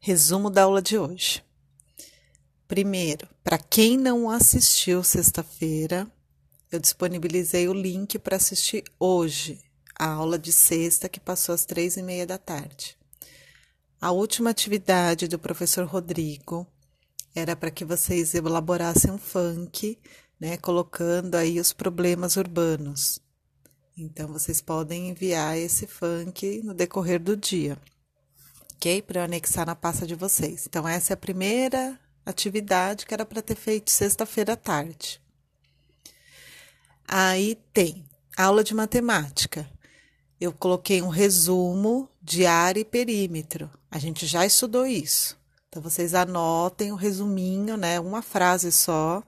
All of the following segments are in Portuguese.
Resumo da aula de hoje. Primeiro, para quem não assistiu sexta-feira, eu disponibilizei o link para assistir hoje, a aula de sexta que passou às três e meia da tarde. A última atividade do professor Rodrigo era para que vocês elaborassem um funk, né, colocando aí os problemas urbanos. Então, vocês podem enviar esse funk no decorrer do dia, ok? Para eu anexar na pasta de vocês. Então, essa é a primeira atividade que era para ter feito sexta-feira à tarde. Aí tem aula de matemática. Eu coloquei um resumo de área e perímetro. A gente já estudou isso. Então, vocês anotem o um resuminho, né? Uma frase só,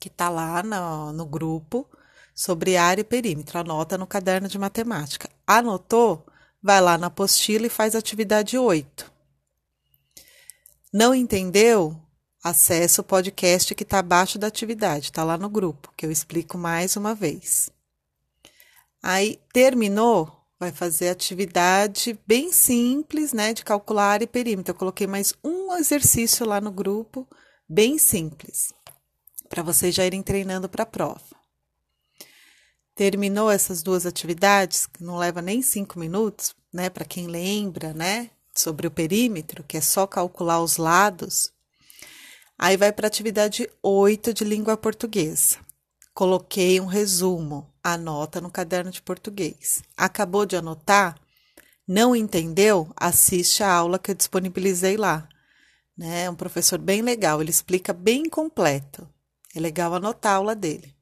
que está lá no, no grupo sobre área e perímetro. Anota no caderno de matemática. Anotou? Vai lá na apostila e faz atividade 8. Não entendeu? Acesse o podcast que está abaixo da atividade, está lá no grupo, que eu explico mais uma vez. Aí, terminou? Vai fazer atividade bem simples, né, de calcular e perímetro. Eu coloquei mais um exercício lá no grupo, bem simples, para vocês já irem treinando para a prova. Terminou essas duas atividades, que não leva nem cinco minutos, né? Para quem lembra, né? Sobre o perímetro, que é só calcular os lados. Aí vai para a atividade 8 de língua portuguesa. Coloquei um resumo, anota no caderno de português. Acabou de anotar? Não entendeu? Assiste a aula que eu disponibilizei lá. Né? É um professor bem legal, ele explica bem completo. É legal anotar a aula dele.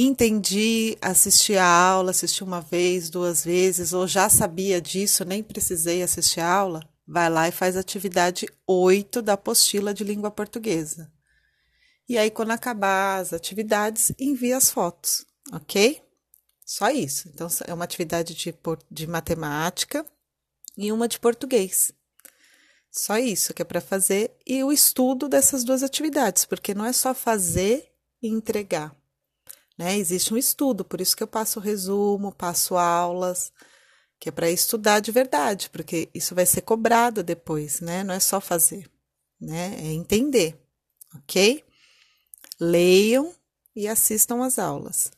Entendi, assisti a aula, assisti uma vez, duas vezes, ou já sabia disso, nem precisei assistir a aula. Vai lá e faz atividade 8 da apostila de língua portuguesa. E aí, quando acabar as atividades, envia as fotos, ok? Só isso. Então, é uma atividade de, de matemática e uma de português. Só isso que é para fazer e o estudo dessas duas atividades, porque não é só fazer e entregar. Né? Existe um estudo, por isso que eu passo resumo, passo aulas, que é para estudar de verdade, porque isso vai ser cobrado depois, né? Não é só fazer, né? É entender, ok? Leiam e assistam às aulas.